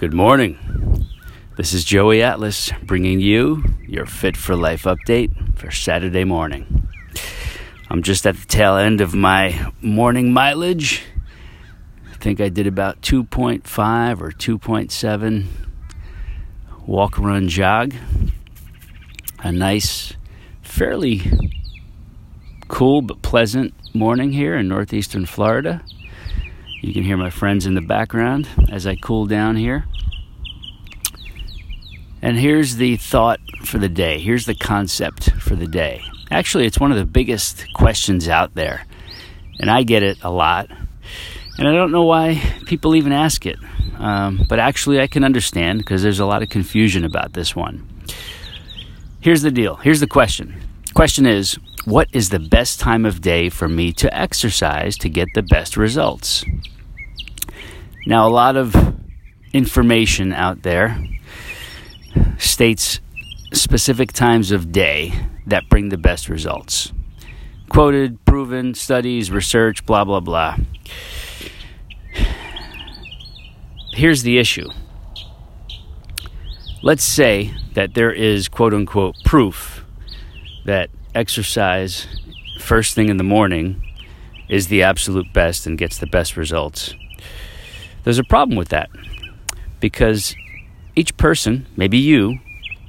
Good morning. This is Joey Atlas bringing you your Fit for Life update for Saturday morning. I'm just at the tail end of my morning mileage. I think I did about 2.5 or 2.7 walk, run, jog. A nice, fairly cool but pleasant morning here in northeastern Florida. You can hear my friends in the background as I cool down here. And here's the thought for the day. Here's the concept for the day. Actually, it's one of the biggest questions out there. And I get it a lot. And I don't know why people even ask it. Um, but actually, I can understand because there's a lot of confusion about this one. Here's the deal. Here's the question. Question is, what is the best time of day for me to exercise to get the best results? Now, a lot of information out there states specific times of day that bring the best results. Quoted, proven, studies, research, blah, blah, blah. Here's the issue. Let's say that there is quote unquote proof that exercise first thing in the morning is the absolute best and gets the best results. There's a problem with that because each person, maybe you,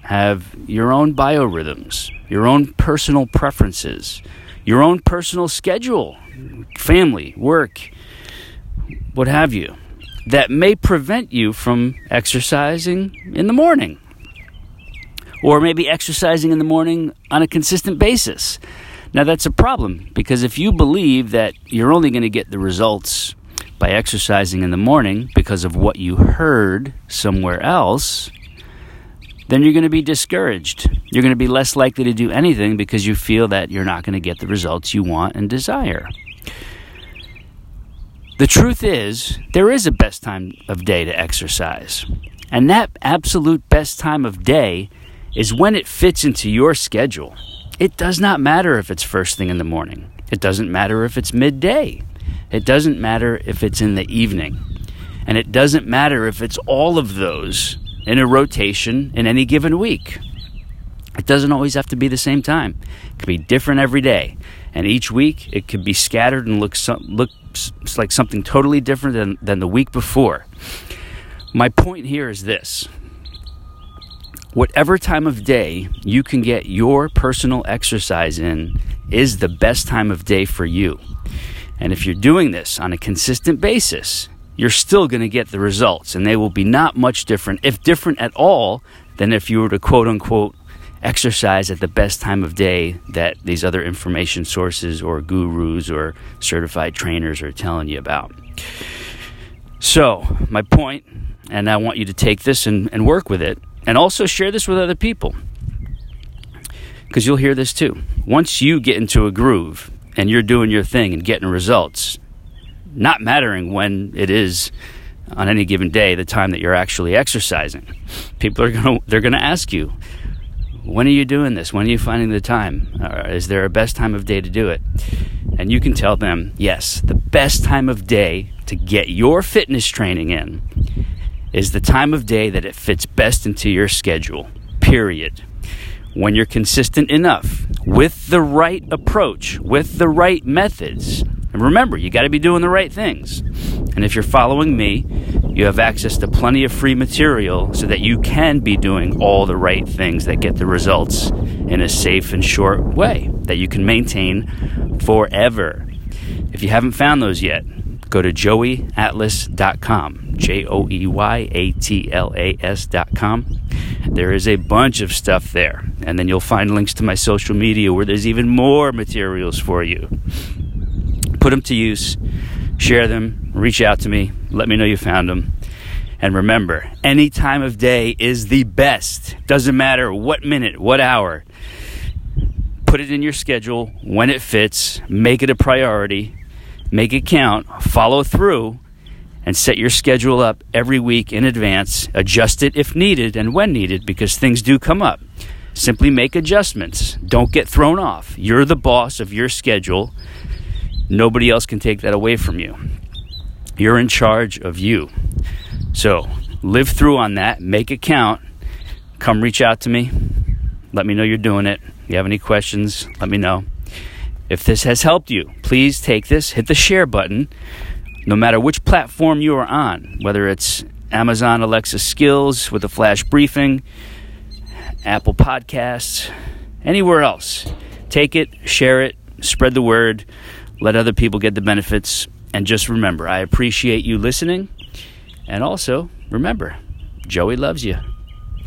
have your own biorhythms, your own personal preferences, your own personal schedule, family, work, what have you, that may prevent you from exercising in the morning. Or maybe exercising in the morning on a consistent basis. Now, that's a problem because if you believe that you're only going to get the results by exercising in the morning because of what you heard somewhere else, then you're going to be discouraged. You're going to be less likely to do anything because you feel that you're not going to get the results you want and desire. The truth is, there is a best time of day to exercise. And that absolute best time of day is when it fits into your schedule. It does not matter if it's first thing in the morning. It doesn't matter if it's midday. It doesn't matter if it's in the evening. And it doesn't matter if it's all of those in a rotation in any given week. It doesn't always have to be the same time. It could be different every day. And each week it could be scattered and look looks like something totally different than, than the week before. My point here is this whatever time of day you can get your personal exercise in is the best time of day for you. And if you're doing this on a consistent basis, you're still going to get the results, and they will be not much different, if different at all, than if you were to quote unquote exercise at the best time of day that these other information sources or gurus or certified trainers are telling you about. So, my point, and I want you to take this and, and work with it, and also share this with other people, because you'll hear this too. Once you get into a groove, and you're doing your thing and getting results, not mattering when it is on any given day, the time that you're actually exercising. People are going to they're going to ask you, when are you doing this? When are you finding the time? Uh, is there a best time of day to do it? And you can tell them, yes, the best time of day to get your fitness training in is the time of day that it fits best into your schedule. Period when you're consistent enough with the right approach, with the right methods. And remember, you got to be doing the right things. And if you're following me, you have access to plenty of free material so that you can be doing all the right things that get the results in a safe and short way that you can maintain forever. If you haven't found those yet, go to joeyatlas.com, J O E Y A T L A S.com. There is a bunch of stuff there. And then you'll find links to my social media where there's even more materials for you. Put them to use, share them, reach out to me, let me know you found them. And remember, any time of day is the best. Doesn't matter what minute, what hour. Put it in your schedule when it fits, make it a priority, make it count, follow through, and set your schedule up every week in advance. Adjust it if needed and when needed because things do come up. Simply make adjustments. Don't get thrown off. You're the boss of your schedule. Nobody else can take that away from you. You're in charge of you. So, live through on that, make it count. Come reach out to me. Let me know you're doing it. If you have any questions, let me know. If this has helped you, please take this, hit the share button, no matter which platform you are on, whether it's Amazon Alexa Skills with a flash briefing, Apple Podcasts, anywhere else. Take it, share it, spread the word, let other people get the benefits. And just remember, I appreciate you listening. And also, remember, Joey loves you.